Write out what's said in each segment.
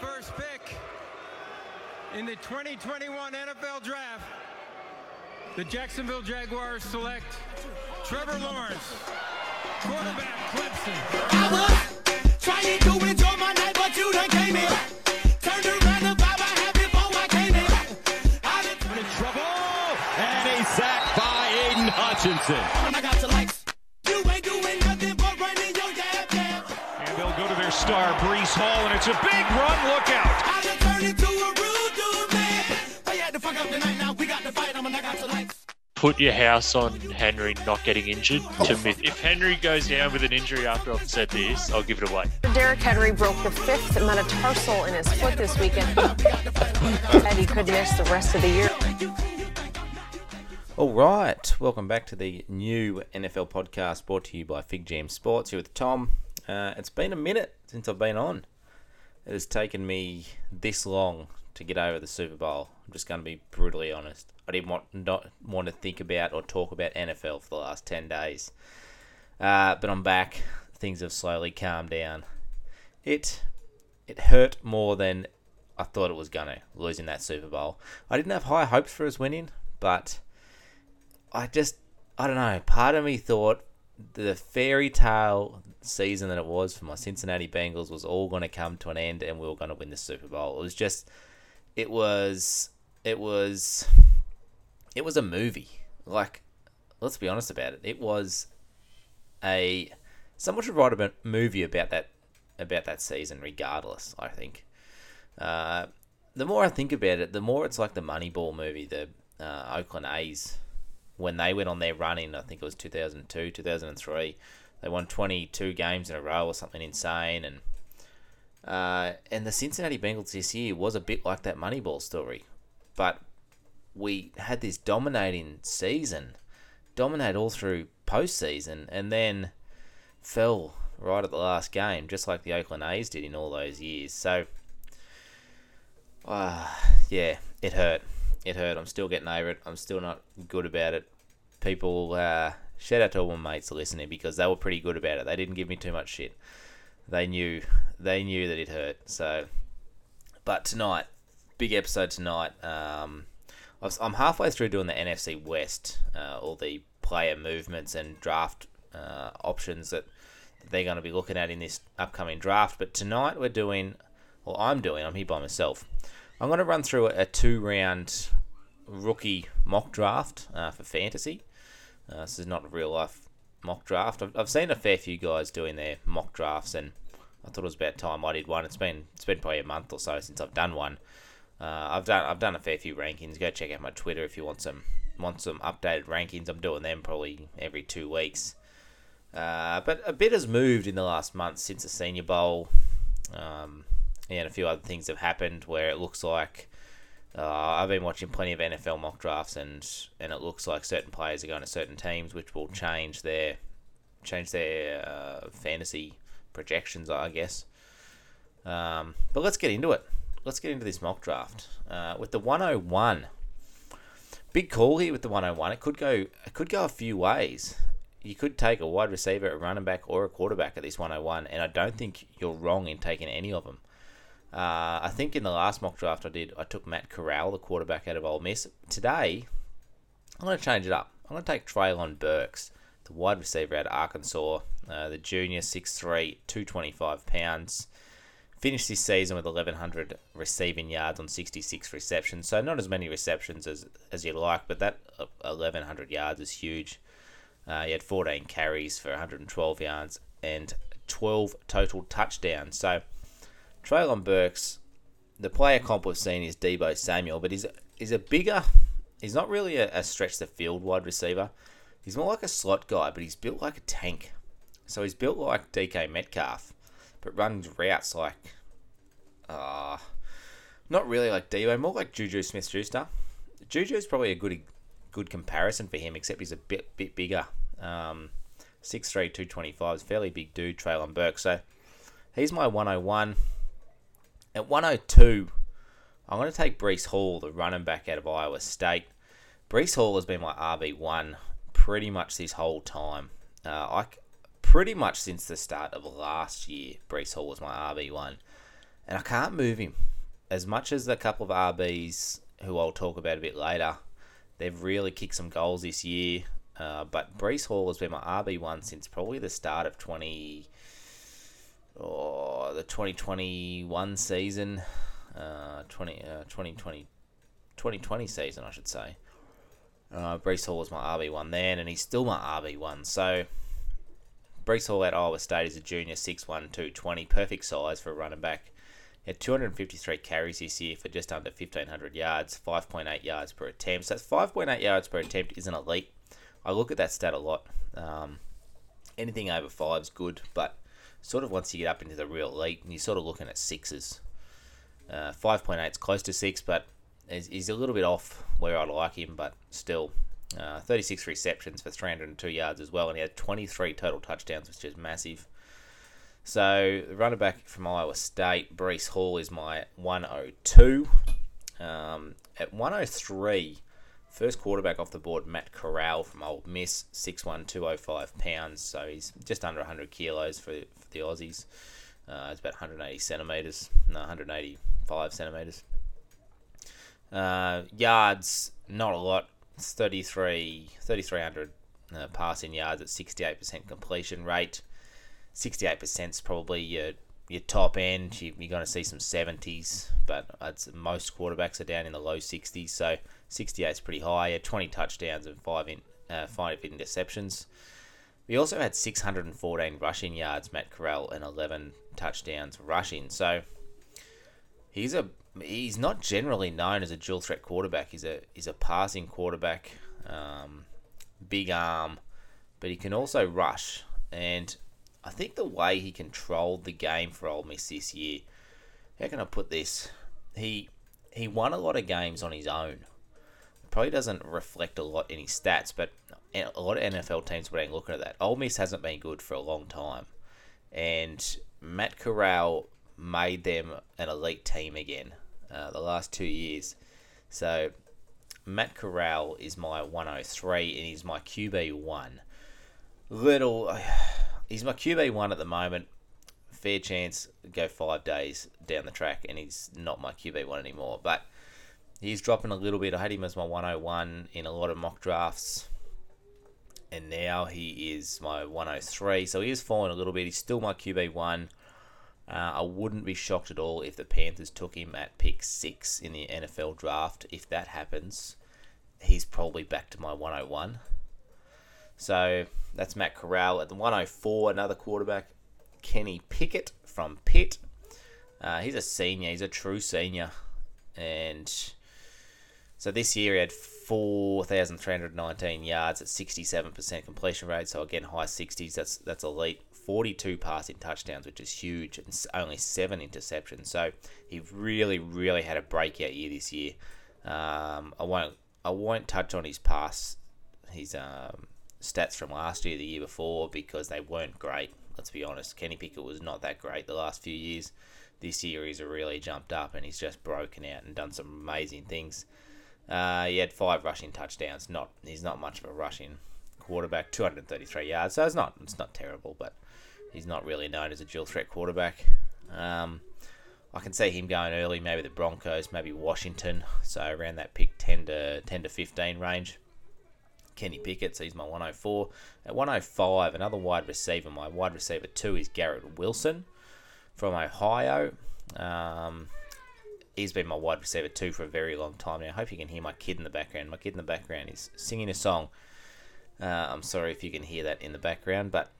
first pick in the 2021 NFL Draft, the Jacksonville Jaguars select Trevor Lawrence, quarterback Clemson. I was trying to enjoy my night, but you done came in. Turned around the vibe I had before I came in. I done in trouble, and a sack by Aidan Hutchinson. I got your likes. Star, Breece Hall, and it's a big run. Look out. I done turned into a rude dude, man. They had to fuck up the now we got to fight 'em, and I got your likes. put your house on Henry not getting injured to myth. If Henry goes down with an injury after I've said this, I'll give it away. Derrick Henry broke the fifth metatarsal in his foot this weekend. and he could miss the rest of the year. All right, welcome back to the new NFL podcast brought to you by Fig Jam Sports. Here with Tom. Uh, it's been a minute since I've been on. It has taken me this long to get over the Super Bowl. I'm just going to be brutally honest. I didn't want not want to think about or talk about NFL for the last ten days, uh, but I'm back. Things have slowly calmed down. It it hurt more than I thought it was gonna losing that Super Bowl. I didn't have high hopes for us winning, but I just, I don't know. Part of me thought the fairy tale season that it was for my Cincinnati Bengals was all going to come to an end, and we were going to win the Super Bowl. It was just, it was, it was, it was a movie. Like, let's be honest about it. It was a someone should write a movie about that about that season, regardless. I think. Uh, the more I think about it, the more it's like the Moneyball movie, the uh, Oakland A's when they went on their run in, I think it was 2002, 2003. They won 22 games in a row or something insane. And uh, and the Cincinnati Bengals this year was a bit like that Moneyball story. But we had this dominating season, dominate all through postseason, and then fell right at the last game, just like the Oakland A's did in all those years. So, uh, yeah, it hurt it hurt. I'm still getting over it. I'm still not good about it. People, uh, shout out to all my mates listening because they were pretty good about it. They didn't give me too much shit. They knew, they knew that it hurt. So, but tonight, big episode tonight. Um, I'm halfway through doing the NFC West, uh, all the player movements and draft uh, options that they're going to be looking at in this upcoming draft. But tonight we're doing, well, I'm doing. I'm here by myself. I'm going to run through a two round rookie mock draft uh, for fantasy. Uh, this is not a real life mock draft. I've, I've seen a fair few guys doing their mock drafts, and I thought it was about time I did one. It's been it's been probably a month or so since I've done one. Uh, I've done I've done a fair few rankings. Go check out my Twitter if you want some want some updated rankings. I'm doing them probably every two weeks. Uh, but a bit has moved in the last month since the Senior Bowl. Um, and a few other things have happened where it looks like uh, I've been watching plenty of NFL mock drafts and and it looks like certain players are going to certain teams, which will change their change their uh, fantasy projections, I guess. Um, but let's get into it. Let's get into this mock draft uh, with the 101. Big call here with the 101. It could go it could go a few ways. You could take a wide receiver, a running back, or a quarterback at this 101, and I don't think you're wrong in taking any of them. Uh, I think in the last mock draft I did, I took Matt Corral, the quarterback out of Ole Miss. Today, I'm going to change it up. I'm going to take Treylon Burks, the wide receiver out of Arkansas, uh, the junior, 6'3", 225 pounds. Finished this season with 1,100 receiving yards on 66 receptions. So not as many receptions as, as you'd like, but that 1,100 yards is huge. Uh, he had 14 carries for 112 yards and 12 total touchdowns. So Treylon Burks, the player comp we've seen is Deebo Samuel, but he's he's a bigger. He's not really a, a stretch the field wide receiver. He's more like a slot guy, but he's built like a tank. So he's built like DK Metcalf, but runs routes like, uh, not really like Deebo, more like Juju Smith Schuster. Juju's probably a good good comparison for him, except he's a bit bit bigger. Um, 6'3", 225 is fairly big dude, Treylon Burke. So he's my 101. At 102, I'm going to take Breece Hall, the running back out of Iowa State. Breece Hall has been my RB1 pretty much this whole time. Uh, I, pretty much since the start of last year, Breece Hall was my RB1. And I can't move him. As much as the couple of RBs who I'll talk about a bit later, they've really kicked some goals this year. Uh, but Breece Hall has been my RB1 since probably the start of 20- oh, the 2021 season, uh, 20, uh, 2020, 2020 season, I should say. Uh, Breece Hall was my RB1 then, and he's still my RB1. So, Breece Hall at Iowa State is a junior, 6'1, 220, perfect size for a running back. He had 253 carries this year for just under 1,500 yards, 5.8 yards per attempt. So, that's 5.8 yards per attempt is an elite. I look at that stat a lot. Um, anything over five is good, but sort of once you get up into the real elite, and you're sort of looking at sixes. Uh, 5.8 is close to six, but he's a little bit off where I'd like him, but still. Uh, 36 receptions for 302 yards as well, and he had 23 total touchdowns, which is massive. So, the running back from Iowa State, Breece Hall, is my 102. Um, at 103, first quarterback off the board, Matt Corral from Ole Miss, 6'1", 205 pounds. So, he's just under 100 kilos for, for the Aussies. Uh, it's about 180 centimetres, no, 185 centimetres. Uh, yards, not a lot. It's 33, 3,300 uh, passing yards at 68% completion rate. 68% is probably your your top end. You, you're going to see some 70s, but most quarterbacks are down in the low 60s. So 68 is pretty high. Had 20 touchdowns and five in uh, five interceptions. We also had 614 rushing yards, Matt Corral, and 11 touchdowns rushing. So he's a he's not generally known as a dual threat quarterback. He's a he's a passing quarterback, um, big arm, but he can also rush. And I think the way he controlled the game for Ole Miss this year, how can I put this? He he won a lot of games on his own. Probably doesn't reflect a lot in his stats, but a lot of NFL teams been looking at that. Ole Miss hasn't been good for a long time, and Matt Corral made them an elite team again uh, the last two years. So Matt Corral is my 103 and he's my QB1. Little, he's my QB1 at the moment. Fair chance go five days down the track and he's not my QB1 anymore. But he's dropping a little bit. I had him as my 101 in a lot of mock drafts. And now he is my 103. So he is falling a little bit. He's still my QB1. Uh, I wouldn't be shocked at all if the Panthers took him at pick six in the NFL draft. If that happens, he's probably back to my 101. So that's Matt Corral at the 104. Another quarterback, Kenny Pickett from Pitt. Uh, he's a senior. He's a true senior, and so this year he had 4,319 yards at 67% completion rate. So again, high 60s. That's that's elite. 42 passing touchdowns, which is huge, and only seven interceptions. So he really, really had a breakout year this year. Um, I won't, I won't touch on his pass, his um, stats from last year, the year before, because they weren't great. Let's be honest. Kenny Pickett was not that great the last few years. This year he's really jumped up and he's just broken out and done some amazing things. Uh, he had five rushing touchdowns. Not he's not much of a rushing quarterback. 233 yards. So it's not it's not terrible, but he's not really known as a dual threat quarterback. Um, I can see him going early, maybe the Broncos, maybe Washington. So around that pick 10 to 10 to 15 range. Kenny Pickett, so he's my 104. At 105, another wide receiver. My wide receiver two is Garrett Wilson from Ohio. Um, he's been my wide receiver two for a very long time now. I hope you can hear my kid in the background. My kid in the background is singing a song. Uh, I'm sorry if you can hear that in the background, but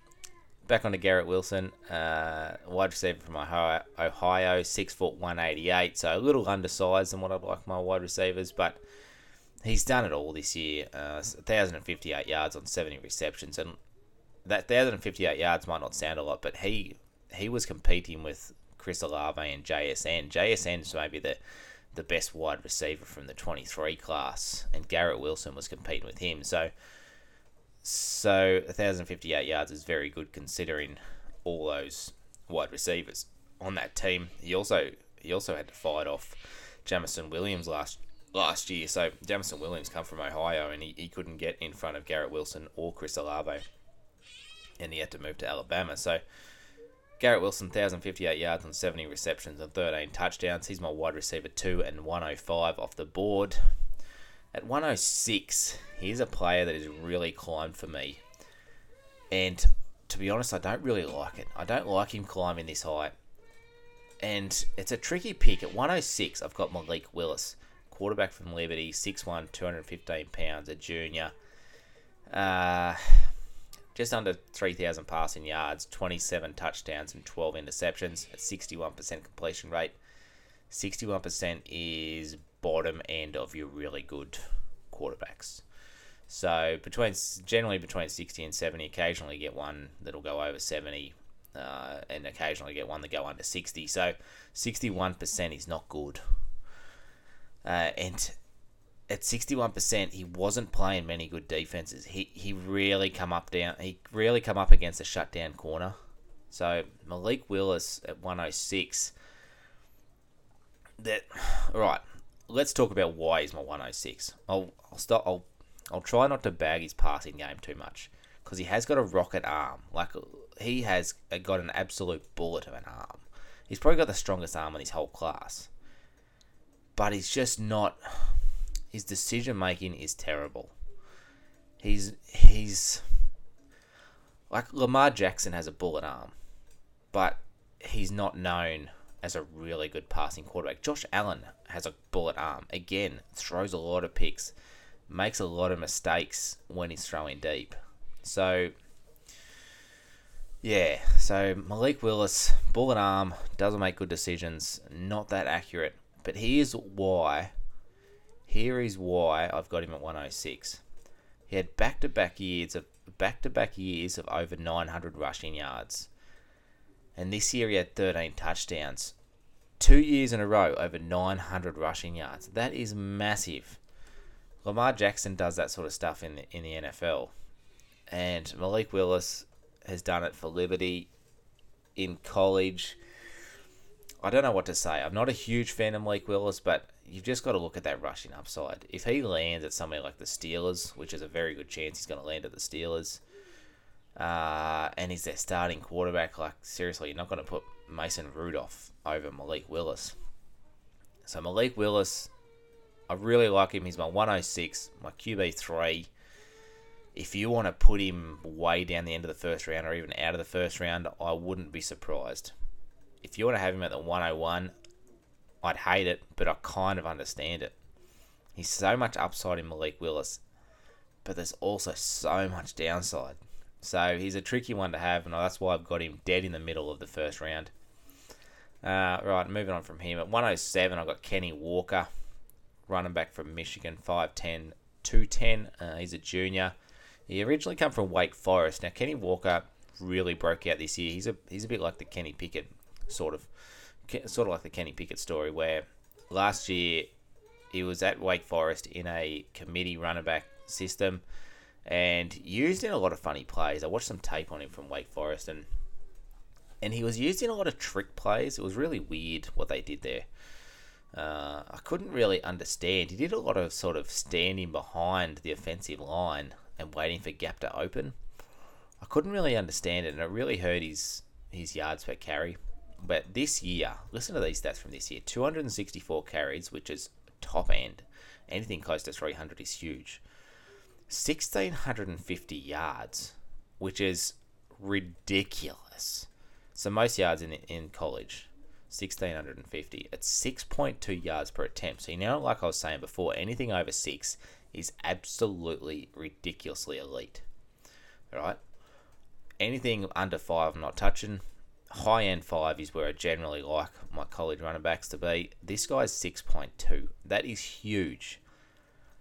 back on to Garrett Wilson, uh, wide receiver from Ohio, Ohio, six foot one eighty eight, so a little undersized than what I'd like my wide receivers, but he's done it all this year. Uh, thousand and fifty eight yards on seventy receptions, and that thousand and fifty eight yards might not sound a lot, but he he was competing with Chris Olave and JSN. JSN is maybe the the best wide receiver from the twenty three class, and Garrett Wilson was competing with him. So so 1,058 yards is very good considering all those wide receivers on that team. He also he also had to fight off Jameson Williams last last year. So Jameson Williams come from Ohio and he, he couldn't get in front of Garrett Wilson or Chris Olave. And he had to move to Alabama. So Garrett Wilson, 1,058 yards on 70 receptions and 13 touchdowns. He's my wide receiver 2 and 105 off the board. At 106, he's a player that has really climbed for me. And to be honest, I don't really like it. I don't like him climbing this high. And it's a tricky pick. At 106, I've got Malik Willis, quarterback from Liberty, 6'1, 215 pounds, a junior. Uh, just under 3,000 passing yards, 27 touchdowns, and 12 interceptions a 61% completion rate. 61% is bottom end of your really good quarterbacks. So between generally between 60 and 70, occasionally get one that'll go over 70, uh, and occasionally get one that go under 60. So 61% is not good. Uh, and at 61%, he wasn't playing many good defenses. He he really come up down. He really come up against a shutdown corner. So Malik Willis at 106. That right. Let's talk about why he's my 106. I'll I'll stop. I'll I'll try not to bag his passing game too much because he has got a rocket arm. Like he has got an absolute bullet of an arm. He's probably got the strongest arm in his whole class. But he's just not his decision making is terrible. He's he's like Lamar Jackson has a bullet arm, but he's not known as a really good passing quarterback. Josh Allen has a bullet arm. Again, throws a lot of picks, makes a lot of mistakes when he's throwing deep. So yeah, so Malik Willis, bullet arm, doesn't make good decisions, not that accurate. But here's why here is why I've got him at 106. He had back-to-back years of back-to-back years of over 900 rushing yards. And this year he had 13 touchdowns. Two years in a row over 900 rushing yards. That is massive. Lamar Jackson does that sort of stuff in the, in the NFL. And Malik Willis has done it for Liberty in college. I don't know what to say. I'm not a huge fan of Malik Willis, but you've just got to look at that rushing upside. If he lands at somewhere like the Steelers, which is a very good chance he's going to land at the Steelers, uh, and he's their starting quarterback, like seriously, you're not going to put Mason Rudolph over Malik Willis. So Malik Willis, I really like him. He's my 106, my QB three. If you want to put him way down the end of the first round or even out of the first round, I wouldn't be surprised. If you want to have him at the 101, I'd hate it, but I kind of understand it. He's so much upside in Malik Willis, but there's also so much downside. So he's a tricky one to have, and that's why I've got him dead in the middle of the first round. Uh, right, moving on from him. At 107, I've got Kenny Walker, running back from Michigan, 5'10, 210. Uh, he's a junior. He originally come from Wake Forest. Now, Kenny Walker really broke out this year. He's a he's a bit like the Kenny Pickett sort of sort of like the Kenny Pickett story, where last year he was at Wake Forest in a committee runner back system and used in a lot of funny plays. I watched some tape on him from Wake Forest and and he was used in a lot of trick plays. It was really weird what they did there. Uh, I couldn't really understand. He did a lot of sort of standing behind the offensive line and waiting for gap to open. I couldn't really understand it, and it really hurt his his yards per carry. But this year, listen to these stats from this year 264 carries, which is top end. Anything close to 300 is huge. 1,650 yards, which is ridiculous. So most yards in in college, 1,650. It's 6.2 yards per attempt. So you know, like I was saying before, anything over 6 is absolutely ridiculously elite. All right? Anything under 5 I'm not touching high end five is where I generally like my college running backs to be. This guy's 6.2. That is huge.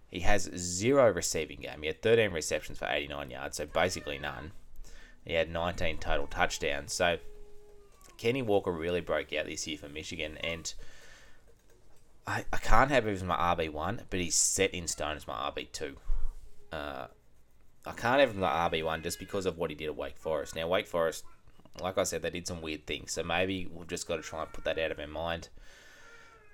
He has zero receiving game. He had 13 receptions for 89 yards, so basically none. He had 19 total touchdowns. So Kenny Walker really broke out this year for Michigan, and I, I can't have him as my RB1, but he's set in stone as my RB2. Uh, I can't have him as my RB1 just because of what he did at Wake Forest. Now, Wake Forest like I said, they did some weird things. So maybe we've just got to try and put that out of our mind.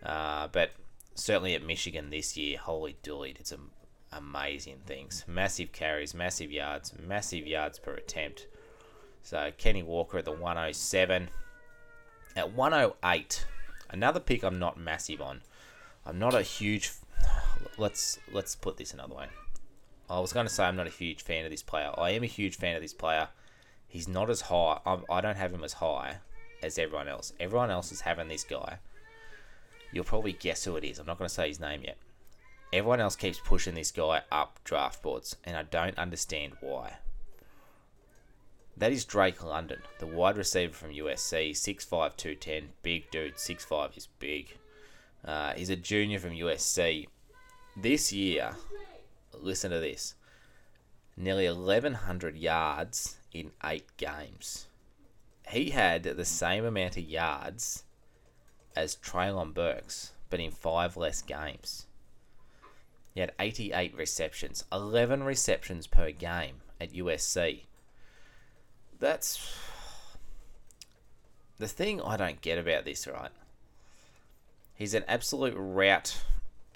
Uh, but certainly at Michigan this year, holy dooly, did some amazing things. Massive carries, massive yards, massive yards per attempt. So Kenny Walker at the 107. At 108, another pick I'm not massive on. I'm not a huge. Let's let's put this another way. I was going to say I'm not a huge fan of this player. I am a huge fan of this player. He's not as high. I'm, I don't have him as high as everyone else. Everyone else is having this guy. You'll probably guess who it is. I'm not going to say his name yet. Everyone else keeps pushing this guy up draft boards, and I don't understand why. That is Drake London, the wide receiver from USC, 6'5", 210, big dude, 6'5", is big. Uh, he's a junior from USC. This year, listen to this, nearly 1,100 yards in eight games. He had the same amount of yards as Treylon Burks, but in five less games. He had 88 receptions, 11 receptions per game at USC. That's the thing I don't get about this, right? He's an absolute route.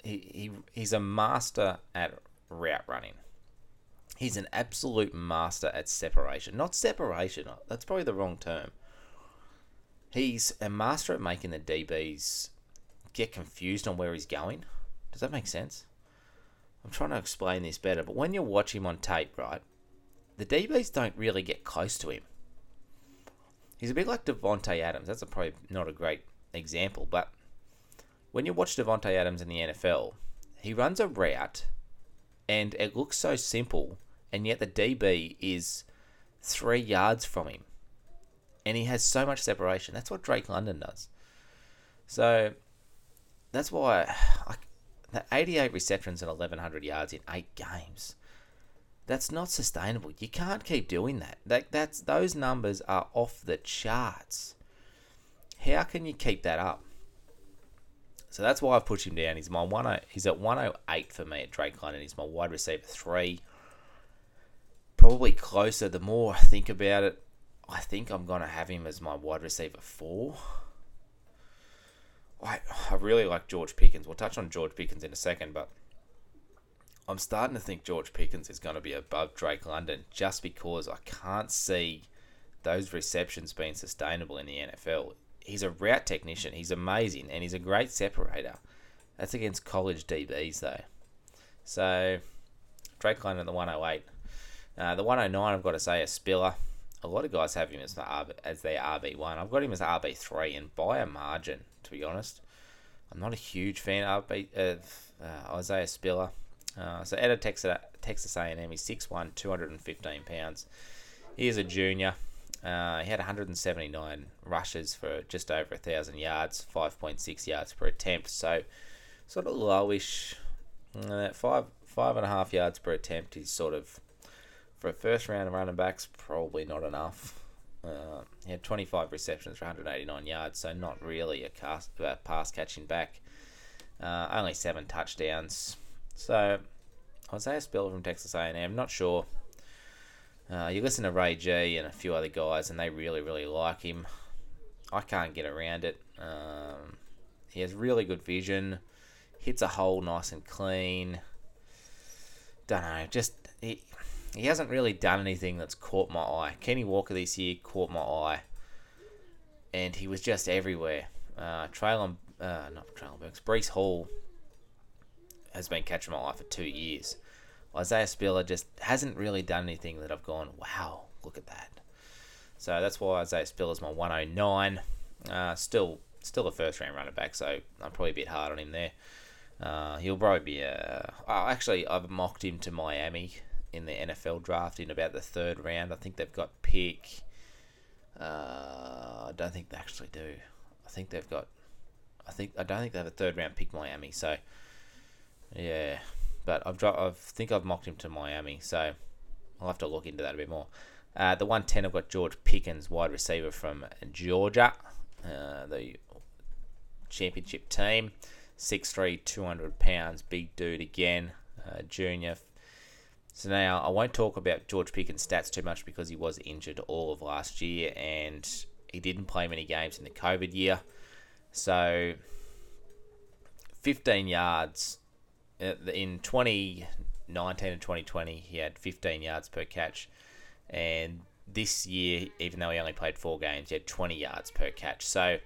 He, he he's a master at route running. He's an absolute master at separation. Not separation. Uh, that's probably the wrong term. He's a master at making the DBs get confused on where he's going. Does that make sense? I'm trying to explain this better, but when you watch him on tape, right, the DBs don't really get close to him. He's a bit like Davante Adams. That's a probably not a great example, but when you watch Davante Adams in the NFL, he runs a route, and it looks so simple, and yet the DB is three yards from him, and he has so much separation. That's what Drake London does. So that's why I, the 88 receptions and 1100 yards in eight games. That's not sustainable. You can't keep doing that. That that's those numbers are off the charts. How can you keep that up? So that's why I've pushed him down. He's my one. Oh, he's at 108 for me at Drake London. He's my wide receiver three. Probably closer. The more I think about it, I think I'm gonna have him as my wide receiver four. I I really like George Pickens. We'll touch on George Pickens in a second, but I'm starting to think George Pickens is going to be above Drake London just because I can't see those receptions being sustainable in the NFL. He's a route technician. He's amazing and he's a great separator. That's against college DBs though. So Drake London the 108. Uh, the 109 I've got to say is Spiller. A lot of guys have him as the RB, as their RB one. I've got him as RB three, and by a margin, to be honest. I'm not a huge fan of, RB, uh, Isaiah Spiller. Uh, so out of Texas, Texas A&M, he's 6'1", 215 pounds. He is a junior. Uh, he had 179 rushes for just over a thousand yards, 5.6 yards per attempt. So sort of lowish. Uh, five five and a half yards per attempt is sort of for a first round of running backs probably not enough. Uh, he had 25 receptions for 189 yards, so not really a cast, uh, pass catching back. Uh, only seven touchdowns. So Isaiah Spiller from Texas A&M, not sure. Uh, you listen to Ray G and a few other guys, and they really, really like him. I can't get around it. Um, he has really good vision, hits a hole nice and clean. Don't know, just he, he hasn't really done anything that's caught my eye. Kenny Walker this year caught my eye, and he was just everywhere. Uh, Treylon, uh, not Treylon Burks, Breece Hall has been catching my eye for two years. Isaiah Spiller just hasn't really done anything that I've gone, wow, look at that. So that's why Isaiah Spiller's my 109. Uh, still, still a first round running back, so I'm probably a bit hard on him there. Uh, he'll probably be a. Oh, actually, I've mocked him to Miami in the NFL draft in about the third round. I think they've got pick. Uh, I don't think they actually do. I think they've got. I think I don't think they have a third round pick Miami. So yeah, but I've dro- I think I've mocked him to Miami. So I'll have to look into that a bit more. Uh, the 110, I've got George Pickens, wide receiver from Georgia, uh, the championship team. 6'3", 200 pounds, big dude again, uh, junior. So now I won't talk about George Pickens' stats too much because he was injured all of last year and he didn't play many games in the COVID year. So 15 yards uh, in 2019 and 2020, he had 15 yards per catch, and this year, even though he only played four games, he had 20 yards per catch. So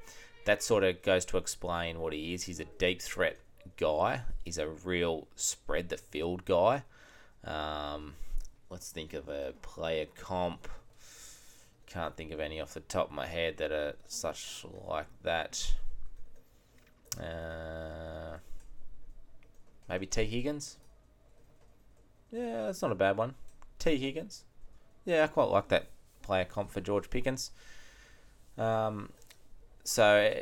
that sort of goes to explain what he is. He's a deep threat guy. He's a real spread the field guy. Um, let's think of a player comp. Can't think of any off the top of my head that are such like that. Uh, maybe Tee Higgins. Yeah, that's not a bad one. Tee Higgins. Yeah, I quite like that player comp for George Pickens. Um, so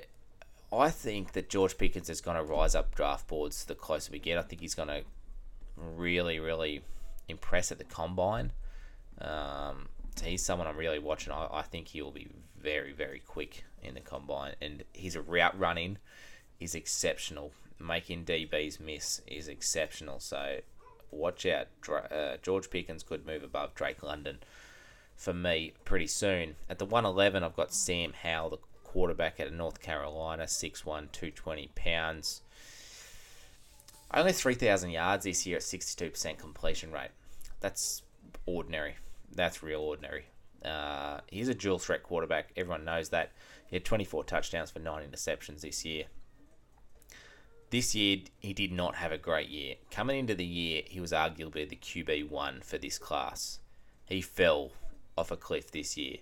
I think that George Pickens is going to rise up draft boards the closer we get. I think he's going to really, really impressed at the combine. Um, so he's someone I'm really watching. I, I think he will be very, very quick in the combine, and his route running is exceptional. Making DBs miss is exceptional. So watch out. Uh, George Pickens could move above Drake London for me pretty soon. At the 111, I've got Sam Howell, the quarterback at North Carolina, 6'1", 220 pounds. Only 3,000 yards this year at 62% completion rate. That's ordinary. That's real ordinary. Uh, he's a dual threat quarterback. Everyone knows that. He had 24 touchdowns for 9 interceptions this year. This year, he did not have a great year. Coming into the year, he was arguably the QB1 for this class. He fell off a cliff this year.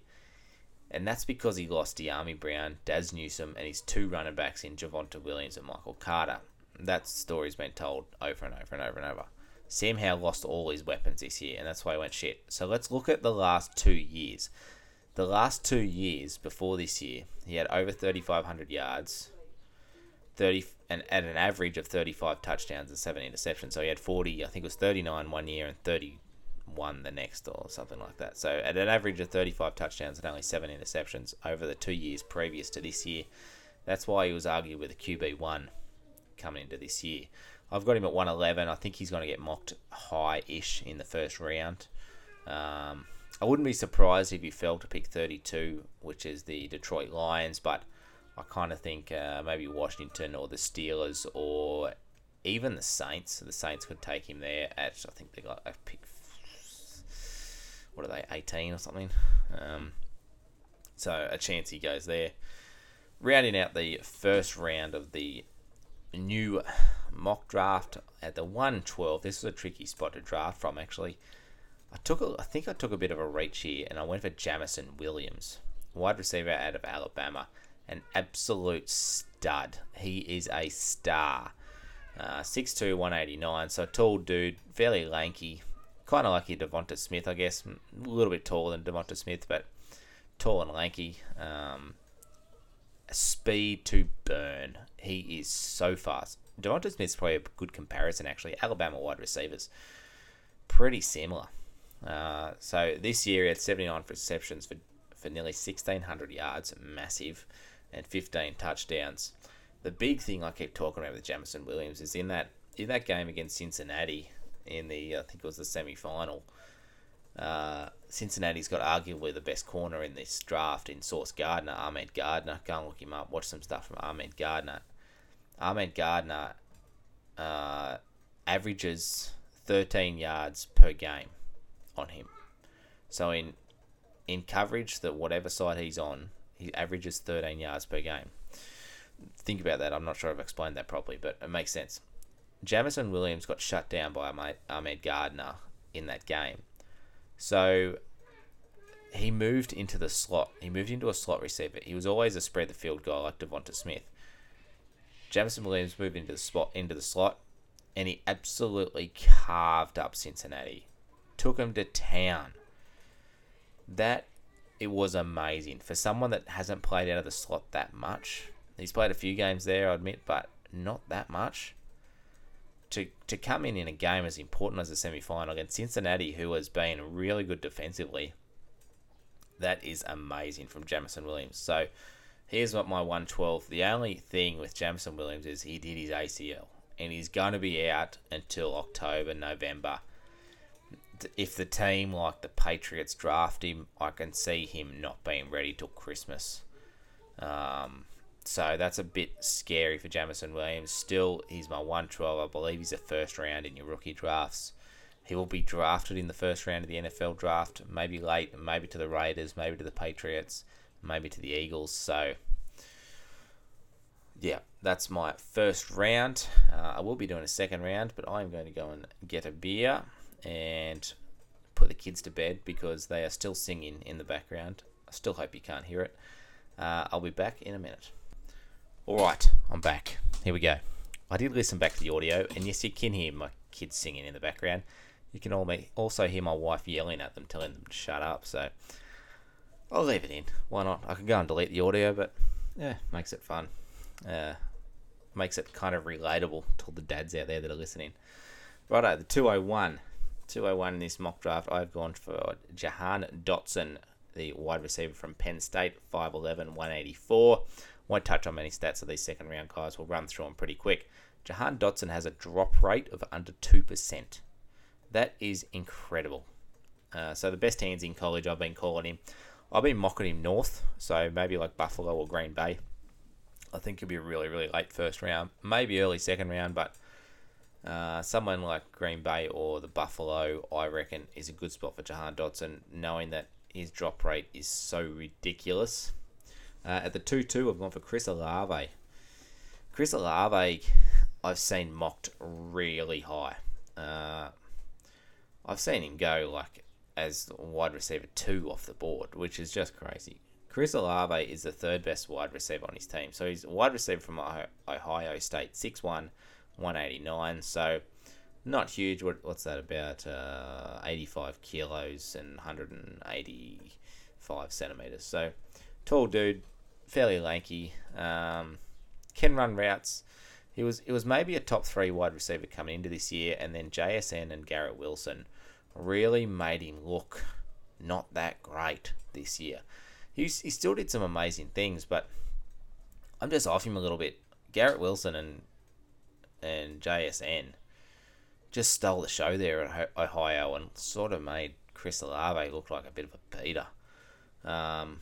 And that's because he lost Dyami Brown, Dazz Newsome, and his two running backs in Javonte Williams and Michael Carter. That story's been told over and over and over and over. Howell lost all his weapons this year, and that's why he went shit. So let's look at the last two years. The last two years before this year, he had over 3,500 yards, 30 and at an average of 35 touchdowns and seven interceptions. So he had 40, I think it was 39 one year and 31 the next, or something like that. So at an average of 35 touchdowns and only seven interceptions over the two years previous to this year. That's why he was argued with a QB one coming into this year. I've got him at 111. I think he's going to get mocked high-ish in the first round. Um, I wouldn't be surprised if he fell to pick 32, which is the Detroit Lions, but I kind of think uh, maybe Washington or the Steelers or even the Saints. The Saints could take him there at, I think they got a pick, what are they, 18 or something? Um, so a chance he goes there. Rounding out the first round of the new mock draft at the 112. This was a tricky spot to draft from, actually. I took a, I think I took a bit of a reach here, and I went for Jameson Williams, wide receiver out of Alabama, an absolute stud. He is a star. Uh, 6'2", 189, so tall dude, fairly lanky, kind of like your Devonta Smith, I guess. A little bit taller than Devonta Smith, but tall and lanky. Um, speed to burn. He is so fast. Devonta Smith's probably a good comparison, actually. Alabama wide receivers, pretty similar. Uh, so this year he had 79 receptions for, for nearly 1,600 yards, massive, and 15 touchdowns. The big thing I keep talking about with Jameson Williams is in that in that game against Cincinnati in the I think it was the semi final. Uh, Cincinnati's got arguably the best corner in this draft in Sauce Gardner, Ahmad Gardner. Go and look him up. Watch some stuff from Ahmad Gardner. Ahmad Gardner uh, averages 13 yards per game on him. So in in coverage, that whatever side he's on, he averages 13 yards per game. Think about that. I'm not sure I've explained that properly, but it makes sense. Jameson Williams got shut down by Ahmad, Gardner in that game. So he moved into the slot. He moved into a slot receiver. He was always a spread the field guy like Devonta Smith. Jameson Williams moved into the spot into the slot, and he absolutely carved up Cincinnati. Took him to town. That it was amazing for someone that hasn't played out of the slot that much. He's played a few games there, I admit, but not that much. To to come in in a game as important as the semi final against Cincinnati, who has been really good defensively, that is amazing from Jameson Williams. So here's what my 112. The only thing with Jameson Williams is he did his ACL, and he's going to be out until October, November. If the team like the Patriots draft him, I can see him not being ready till Christmas. Um, so that's a bit scary for Jameson Williams. Still, he's my 112. I believe he's a first round in your rookie drafts. He will be drafted in the first round of the NFL draft, maybe late, maybe to the Raiders, maybe to the Patriots, maybe to the Eagles. So, yeah, that's my first round. Uh, I will be doing a second round, but I'm going to go and get a beer and put the kids to bed because they are still singing in the background. I still hope you can't hear it. Uh, I'll be back in a minute. All right, I'm back. Here we go. I did listen back to the audio, and yes, you can hear my kids singing in the background. You can also hear my wife yelling at them, telling them to shut up. So I'll leave it in. Why not? I can go and delete the audio, but yeah, makes it fun. Uh, makes it kind of relatable to all the dads out there that are listening. Righto, the 201. 201 in this mock draft, I've gone for Jahan Dotson, the wide receiver from Penn State, 5'11, 184. Won't touch on many stats of these second round guys. We'll run through them pretty quick. Jahan Dotson has a drop rate of under 2%. That is incredible. Uh, so the best hands in college, I've been calling him. I've been mocking him north, so maybe like Buffalo or Green Bay. I think he'll be really, really late first round, maybe early second round, but uh, someone like Green Bay or the Buffalo, I reckon, is a good spot for Jahan Dotson, knowing that his drop rate is so ridiculous. Uh, at the 2 2, I've gone for Chris Olave. Chris Olave, I've seen mocked really high. Uh, I've seen him go like as wide receiver two off the board, which is just crazy. Chris Olave is the third best wide receiver on his team. So he's a wide receiver from Ohio State, 6'1, 189. So not huge. What, what's that about? Uh, 85 kilos and 185 centimeters. So tall dude, fairly lanky. Um, can run routes. He was it was maybe a top three wide receiver coming into this year, and then JSN and Garrett Wilson really made him look not that great this year. He's, he still did some amazing things, but I'm just off him a little bit. Garrett Wilson and and JSN just stole the show there at Ohio and sort of made Chris Olave look like a bit of a beater. Um,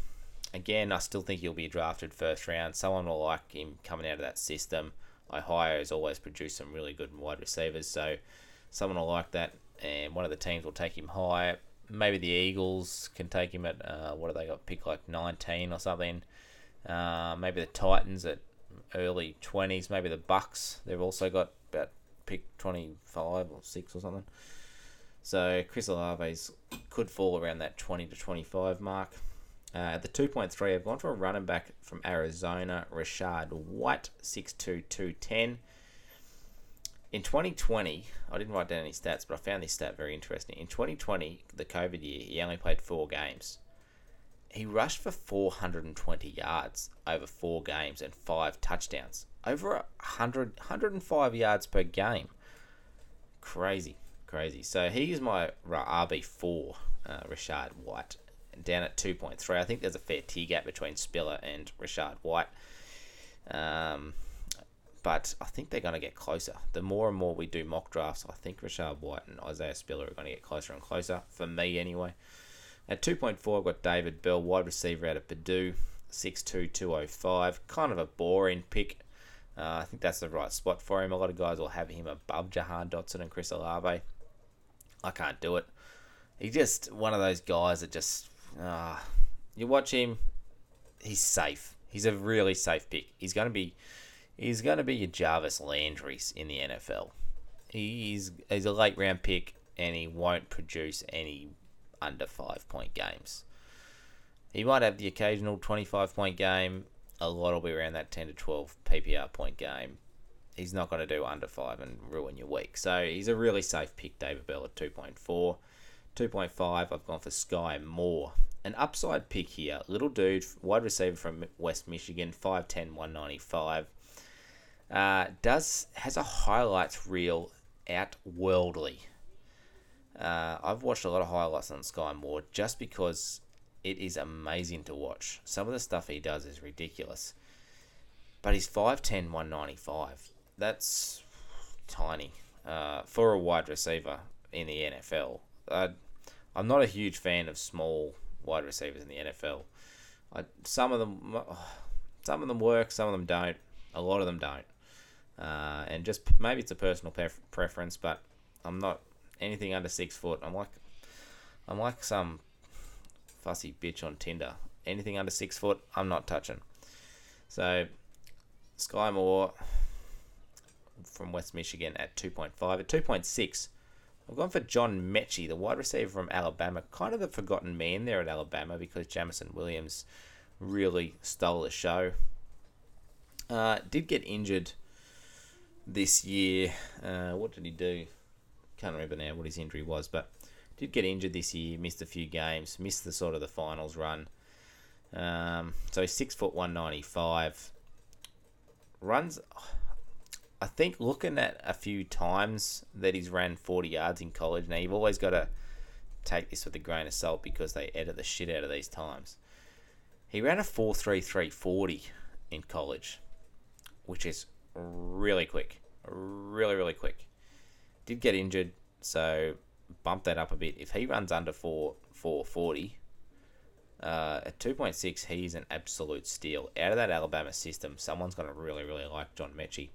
again, I still think he'll be drafted first round. Someone will like him coming out of that system. Ohio has always produced some really good wide receivers, so someone will like that, and one of the teams will take him high. Maybe the Eagles can take him at uh, what do they got? Pick like 19 or something. Uh, maybe the Titans at early 20s. Maybe the Bucks. They've also got about pick 25 or 6 or something. So Chris Olave's could fall around that 20 to 25 mark. Uh, at the 2.3, I've gone for a running back from Arizona, Rachaad White, 6'2", 210. In 2020, I didn't write down any stats, but I found this stat very interesting. In 2020, the COVID year, he only played four games. He rushed for 420 yards over four games and five touchdowns. Over 100, 105 yards per game. Crazy, crazy. So he is my RB4, uh, Rachaad White down at 2.3. I think there's a fair tier gap between Spiller and Rachaad White. Um, but I think they're going to get closer. The more and more we do mock drafts, I think Rachaad White and Isaiah Spiller are going to get closer and closer, for me anyway. At 2.4, I've got David Bell, wide receiver out of Purdue, 6'2", 205. Kind of a boring pick. Uh, I think that's the right spot for him. A lot of guys will have him above Jahan Dotson and Chris Olave. I can't do it. He's just one of those guys that just uh, you watch him, he's safe. He's a really safe pick. He's going to be, he's going to be your Jarvis Landry's in the NFL. He's he's a late round pick, and he won't produce any under five point games. He might have the occasional twenty five point game. A lot will be around that ten to twelve PPR point game. He's not going to do under five and ruin your week. So he's a really safe pick, David Bell at two point four. 2.5, I've gone for Skyy Moore. An upside pick here. Little dude, wide receiver from West Michigan, 5'10, 195. Uh, does has a highlights reel outworldly. Uh, I've watched a lot of highlights on Skyy Moore just because it is amazing to watch. Some of the stuff he does is ridiculous. But he's 5'10, 195. That's tiny uh, for a wide receiver in the NFL. I'd, I'm not a huge fan of small wide receivers in the NFL. I, some of them, some of them work, some of them don't. A lot of them don't. Uh, and just maybe it's a personal pref- preference, but I'm not Anything under six foot, I'm like, I'm like some fussy bitch on Tinder. Anything under six foot, I'm not touching. So, Skyy Moore from West Michigan at 2.5. At 2.6, I've gone for John Metchie, the wide receiver from Alabama. Kind of the forgotten man there at Alabama because Jameson Williams really stole the show. Uh, did get injured this year. Uh, what did he do? Can't remember now what his injury was, but did get injured this year. Missed a few games. Missed the sort of the finals run. Um, so six foot one ninety five. Runs. I think looking at a few times that he's ran forty yards in college. Now you've always got to take this with a grain of salt because they edit the shit out of these times. He ran a four three three forty in college, which is really quick, really really quick. Did get injured, so bump that up a bit. If he runs under four four forty, uh, at two point six, he's an absolute steal. Out of that Alabama system, someone's gonna really really like John Metchie.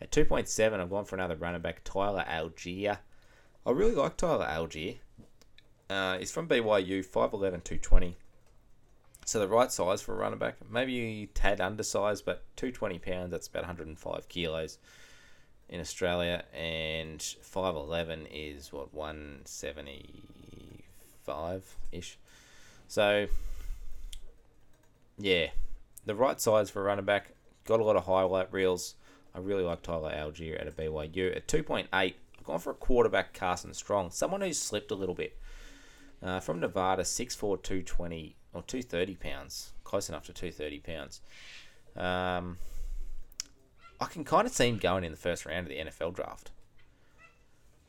At two point seven, I've gone for another running back, Tyler Allgeier. I really like Tyler Allgeier. Uh, he's from BYU, 5'11", 220. So the right size for a running back. Maybe a tad undersized, but 220 pounds, that's about 105 kilos in Australia. And 5'11 is, what, 175-ish. So, yeah. The right size for a running back. Got a lot of highlight reels. I really like Tyler Allgeier at a BYU. At 2.8, I've gone for a quarterback, Carson Strong. Someone who's slipped a little bit. Uh, from Nevada, 6'4", 220 or 230 pounds, close enough to 230 pounds. Um, I can kind of see him going in the first round of the NFL draft.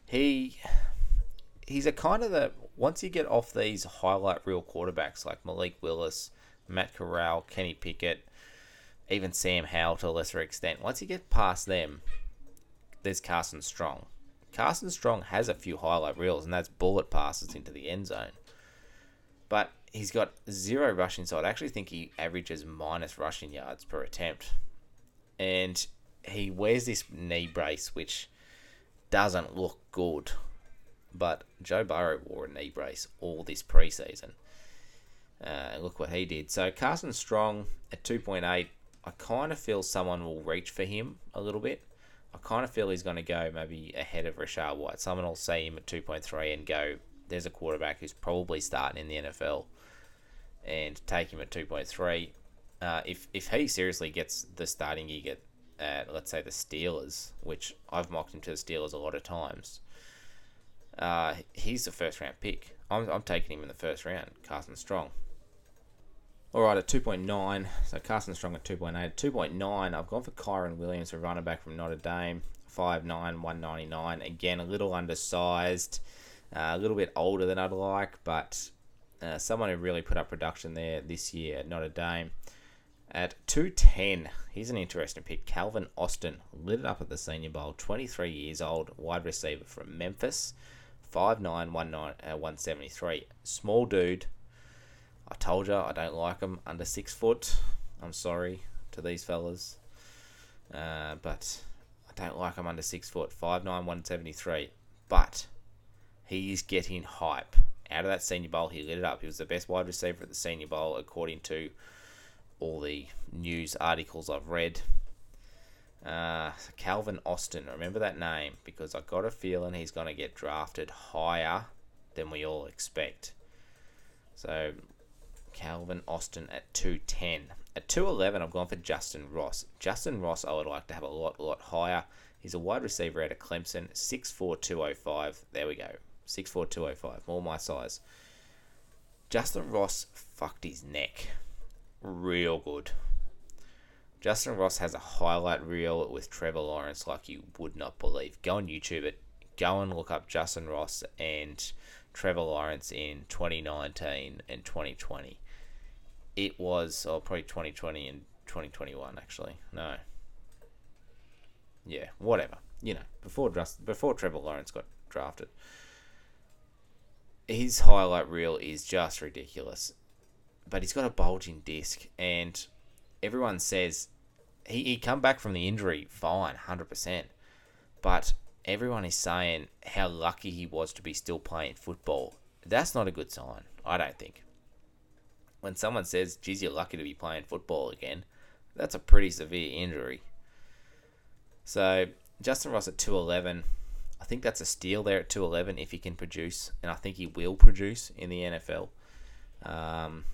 He he's a kind of the once you get off these highlight reel quarterbacks like Malik Willis, Matt Corral, Kenny Pickett, even Sam Howell to a lesser extent. Once you get past them, there's Carson Strong. Carson Strong has a few highlight reels, and that's bullet passes into the end zone. But he's got zero rushing, so I actually think he averages minus rushing yards per attempt. And he wears this knee brace, which doesn't look good. But Joe Burrow wore a knee brace all this preseason. Uh, look what he did. So Carson Strong at 2.8, I kind of feel someone will reach for him a little bit. I kind of feel he's going to go maybe ahead of Rachaad White. Someone will see him at 2.3 and go, there's a quarterback who's probably starting in the NFL and take him at 2.3. Uh, if, if he seriously gets the starting gig at, at, let's say, the Steelers, which I've mocked him to the Steelers a lot of times, uh, he's the first round pick. I'm, I'm taking him in the first round, Carson Strong. All right, at 2.9, so Carson Strong at 2.8. At 2.9, I've gone for Kyren Williams, a running back from Notre Dame, 5'9", 199. Again, a little undersized, uh, a little bit older than I'd like, but uh, someone who really put up production there this year Notre Dame. At 210, here's an interesting pick. Calvin Austin lit it up at the Senior Bowl, 23 years old, wide receiver from Memphis, 5'9", 173. Small dude, I told you I don't like them under six foot. I'm sorry to these fellas, uh, but I don't like them under six foot. Five nine one seventy three, but he's getting hype out of that Senior Bowl. He lit it up. He was the best wide receiver at the Senior Bowl according to all the news articles I've read. Uh, Calvin Austin, remember that name because I got a feeling he's going to get drafted higher than we all expect. So Calvin Austin at 210. At 211, I've gone for Justin Ross. Justin Ross, I would like to have a lot, lot higher. He's a wide receiver out of Clemson, 6'4", There we go. 6'4", More my size. Justin Ross fucked his neck. Real good. Justin Ross has a highlight reel with Trevor Lawrence like you would not believe. Go on YouTube it. Go and look up Justin Ross and Trevor Lawrence in 2019 and 2020. It was, oh, probably 2020 and 2021, actually. No. Yeah, whatever. You know, before just before Trevor Lawrence got drafted. His highlight reel is just ridiculous. But he's got a bulging disc, and everyone says he, he come back from the injury fine, 100%. But everyone is saying how lucky he was to be still playing football. That's not a good sign, I don't think. When someone says, geez, you're lucky to be playing football again, that's a pretty severe injury. So, Justin Ross at 211. I think that's a steal there at 211 if he can produce, and I think he will produce in the NFL. Um,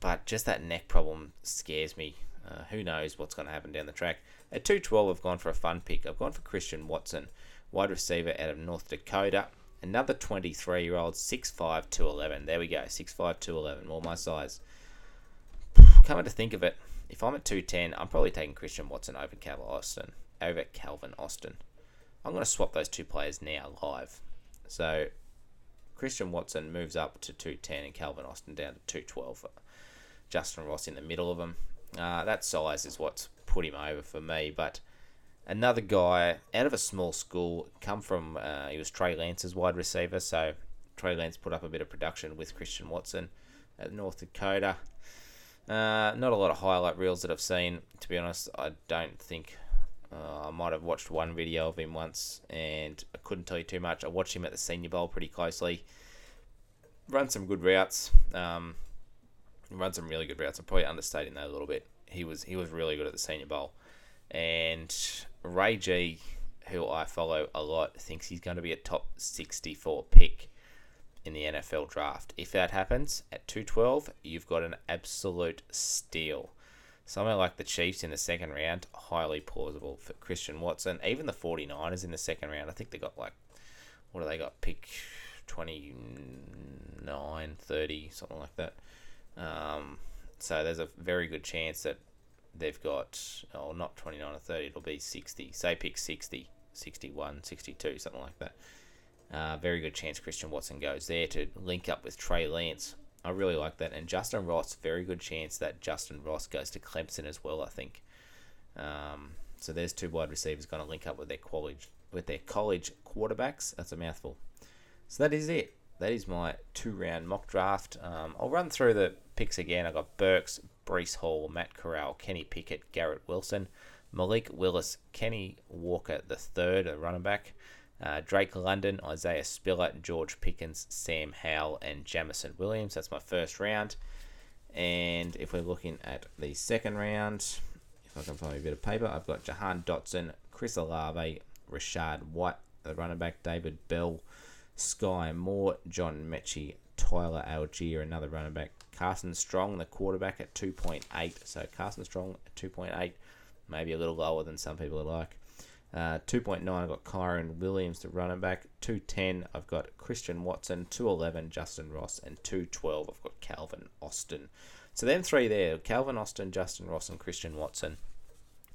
but just that neck problem scares me. Uh, who knows what's going to happen down the track? At 212, I've gone for a fun pick. I've gone for Christian Watson, wide receiver out of North Dakota. Another 23 year old, 6'5, 211. There we go, 6'5, 211. Well, my size. Coming to think of it, if I'm at 210, I'm probably taking Christian Watson over Calvin Austin. Over Calvin Austin. I'm going to swap those two players now live. So Christian Watson moves up to 210 and Calvin Austin down to 212. Justin Ross in the middle of them. Uh, that size is what's put him over for me. But another guy out of a small school, come from, uh, he was Trey Lance's wide receiver. So Trey Lance put up a bit of production with Christian Watson at North Dakota. Uh, not a lot of highlight reels that I've seen. To be honest, I don't think uh, I might have watched one video of him once, and I couldn't tell you too much. I watched him at the Senior Bowl pretty closely. Run some good routes. Um, run some really good routes. I'm probably understating that a little bit. He was he was really good at the Senior Bowl, and Ray G, who I follow a lot, thinks he's going to be a top 64 pick in the NFL draft. If that happens at 212, you've got an absolute steal. Somewhere like the Chiefs in the second round, highly plausible for Christian Watson. Even the 49ers in the second round, I think they got like, what do they got? Pick 29, 30, something like that. Um, so there's a very good chance that they've got, oh, not 29 or 30, it'll be 60. Say pick 60, 61, 62, something like that. Uh, very good chance Christian Watson goes there to link up with Trey Lance. I really like that. And Justin Ross, very good chance that Justin Ross goes to Clemson as well. I think. Um, so there's two wide receivers going to link up with their college with their college quarterbacks. That's a mouthful. So that is it. That is my two round mock draft. Um, I'll run through the picks again. I got Burks, Breece Hall, Matt Corral, Kenny Pickett, Garrett Wilson, Malik Willis, Kenny Walker the third, a running back. Uh, Drake London, Isaiah Spiller, George Pickens, Sam Howell, and Jameson Williams. That's my first round. And if we're looking at the second round, if I can find a bit of paper, I've got Jahan Dotson, Chris Olave, Rachaad White, the running back, David Bell, Skyy Moore, John Metchie, Tyler Allgeier, another running back, Carson Strong, the quarterback at 2.8. So Carson Strong at 2.8, maybe a little lower than some people like. Uh, 2.9, I've got Kyren Williams, the running back. 210, I've got Christian Watson. 211, Justin Ross. And 212, I've got Calvin Austin. So them three there, Calvin Austin, Justin Ross, and Christian Watson.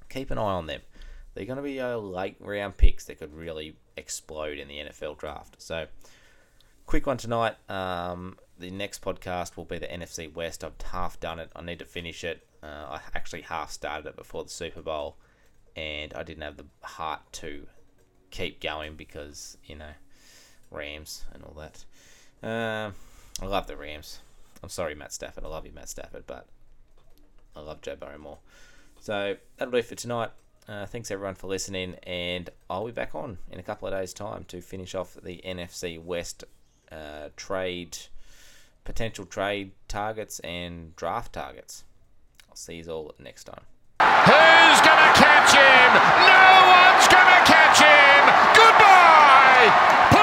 Keep an eye on them. They're going to be uh, late round picks that could really explode in the NFL draft. So, quick one tonight. Um, the next podcast will be the NFC West. I've half done it. I need to finish it. Uh, I actually half started it before the Super Bowl and I didn't have the heart to keep going because you know Rams and all that. Um, I love the Rams. I'm sorry, Matt Stafford. I love you, Matt Stafford, but I love Joe Burrow more. So that'll do it for tonight. Uh, thanks everyone for listening, and I'll be back on in a couple of days' time to finish off the NFC West uh, trade, potential trade targets, and draft targets. I'll see you all next time. Catch him? No one's to catch him. Goodbye.